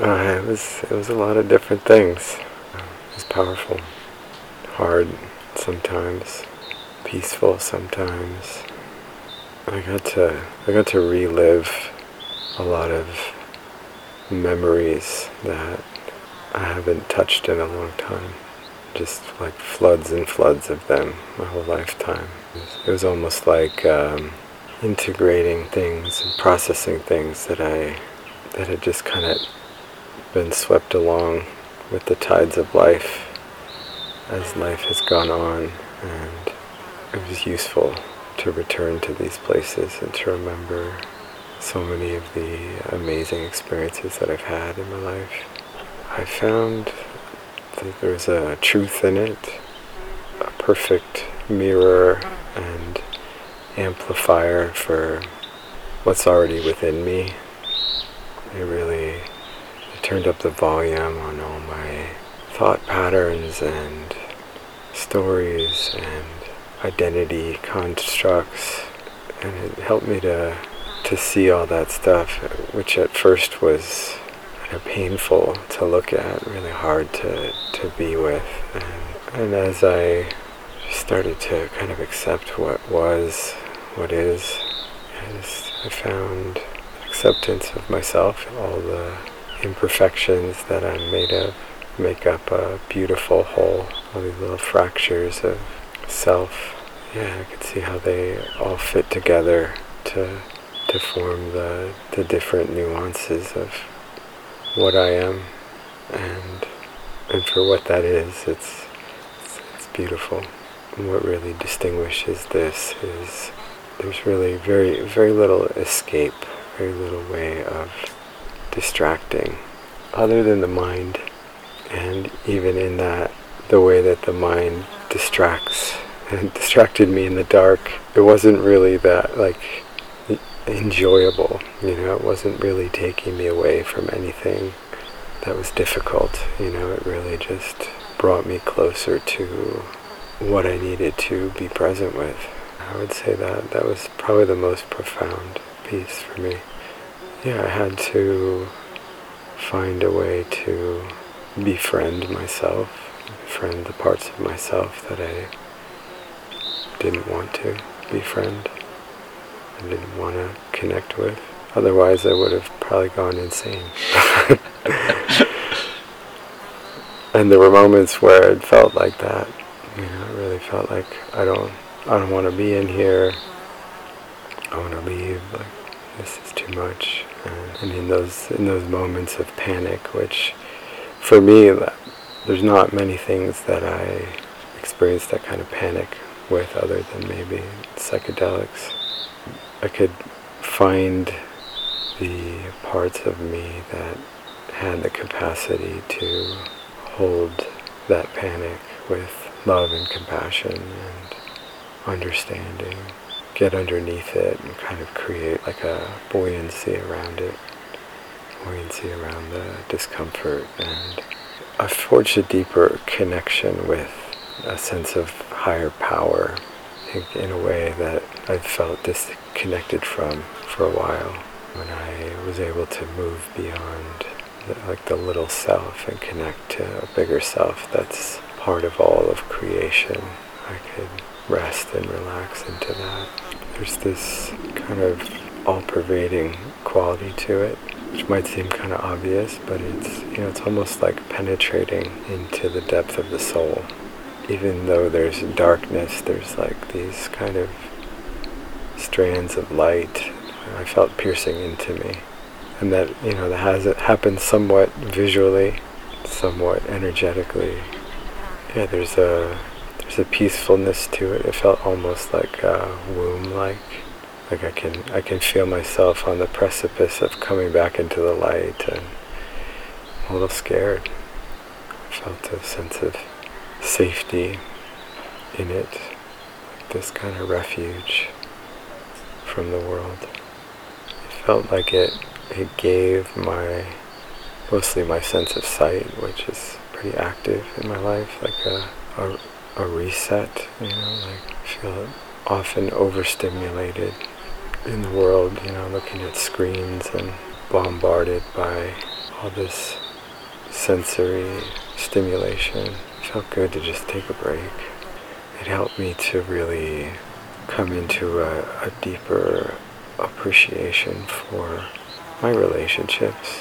Uh, it was it was a lot of different things. It was powerful, hard sometimes, peaceful sometimes. I got to I got to relive a lot of memories that I haven't touched in a long time. Just like floods and floods of them my whole lifetime. It was almost like um, integrating things and processing things that I that had just kind of been swept along with the tides of life as life has gone on and it was useful to return to these places and to remember so many of the amazing experiences that I've had in my life. I found that there's a truth in it, a perfect mirror and amplifier for what's already within me. It really turned up the volume on all my thought patterns and stories and identity constructs and it helped me to to see all that stuff which at first was kind of painful to look at really hard to, to be with. And, and as I started to kind of accept what was what is I I found acceptance of myself all the imperfections that I'm made of make up a beautiful whole all these little fractures of self. Yeah, I could see how they all fit together to to form the the different nuances of what I am, and and for what that is, it's it's, it's beautiful. And what really distinguishes this is there's really very very little escape, very little way of distracting, other than the mind, and even in that, the way that the mind distracts and distracted me in the dark. It wasn't really that like enjoyable, you know. It wasn't really taking me away from anything that was difficult, you know. It really just brought me closer to what I needed to be present with. I would say that that was probably the most profound piece for me. Yeah, I had to find a way to befriend myself befriend the parts of myself that I didn't want to befriend. I didn't want to connect with. Otherwise, I would have probably gone insane. and there were moments where it felt like that. You know, it really felt like I don't, I don't want to be in here. I want to leave. Like this is too much. Uh, and in those in those moments of panic, which for me uh, there's not many things that I experience that kind of panic with other than maybe psychedelics. I could find the parts of me that had the capacity to hold that panic with love and compassion and understanding, get underneath it and kind of create like a buoyancy around it, buoyancy around the discomfort and I've forged a deeper connection with a sense of higher power in a way that I've felt disconnected from for a while when I was able to move beyond the, like the little self and connect to a bigger self that's part of all of creation. I could rest and relax into that. There's this kind of all-pervading quality to it which might seem kind of obvious, but it's you know it's almost like penetrating into the depth of the soul. Even though there's darkness, there's like these kind of strands of light. I felt piercing into me, and that you know that has it happens somewhat visually, somewhat energetically. Yeah, there's a there's a peacefulness to it. It felt almost like a womb-like like I can I can feel myself on the precipice of coming back into the light and a little scared. I felt a sense of safety in it, this kind of refuge from the world. It felt like it it gave my mostly my sense of sight, which is pretty active in my life, like a a, a reset, you know, like I feel often overstimulated in the world, you know, looking at screens and bombarded by all this sensory stimulation. It felt good to just take a break. It helped me to really come into a, a deeper appreciation for my relationships,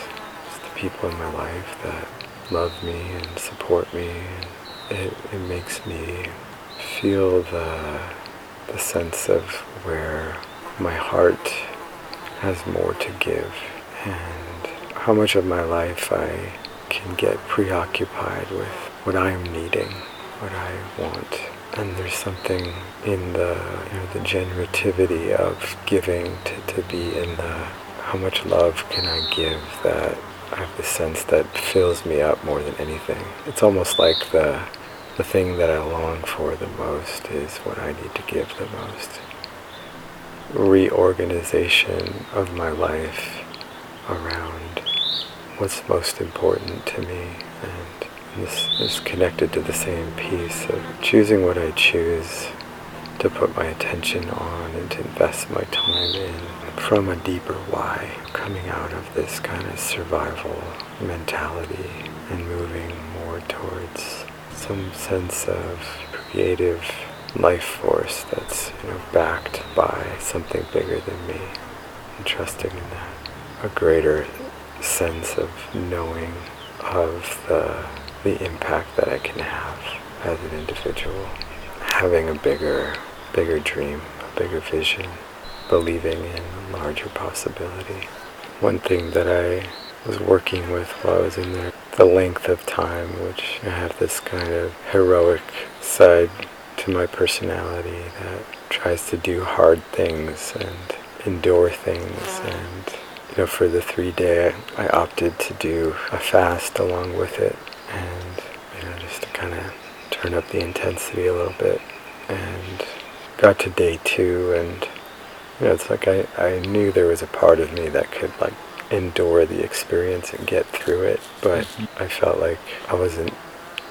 the people in my life that love me and support me. And it, it makes me feel the, the sense of where my heart has more to give and how much of my life I can get preoccupied with what I'm needing, what I want. And there's something in the you know, the generativity of giving to, to be in the how much love can I give that I have the sense that fills me up more than anything. It's almost like the the thing that I long for the most is what I need to give the most. Reorganization of my life around what's most important to me and this is connected to the same piece of choosing what I choose to put my attention on and to invest my time in from a deeper why, coming out of this kind of survival mentality and moving some sense of creative life force that's you know backed by something bigger than me and trusting in that. A greater sense of knowing of the the impact that I can have as an individual. Having a bigger bigger dream a bigger vision believing in a larger possibility. One thing that I was working with while I was in there the length of time which I have this kind of heroic side to my personality that tries to do hard things and endure things. And you know for the three day I opted to do a fast along with it. And you know just to kind of turn up the intensity a little bit. And got to day two and you know it's like I, I knew there was a part of me that could like endure the experience and get through it but mm-hmm. I felt like I wasn't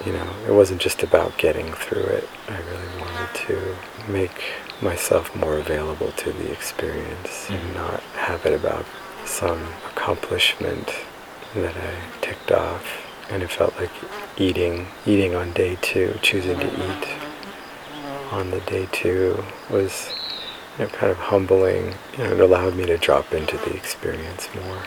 you know, it wasn't just about getting through it. I really wanted to make myself more available to the experience and mm-hmm. not have it about some accomplishment that I ticked off. And it felt like eating, eating on day two, choosing to eat on the day two was, you know, kind of humbling. It allowed me to drop into the experience more.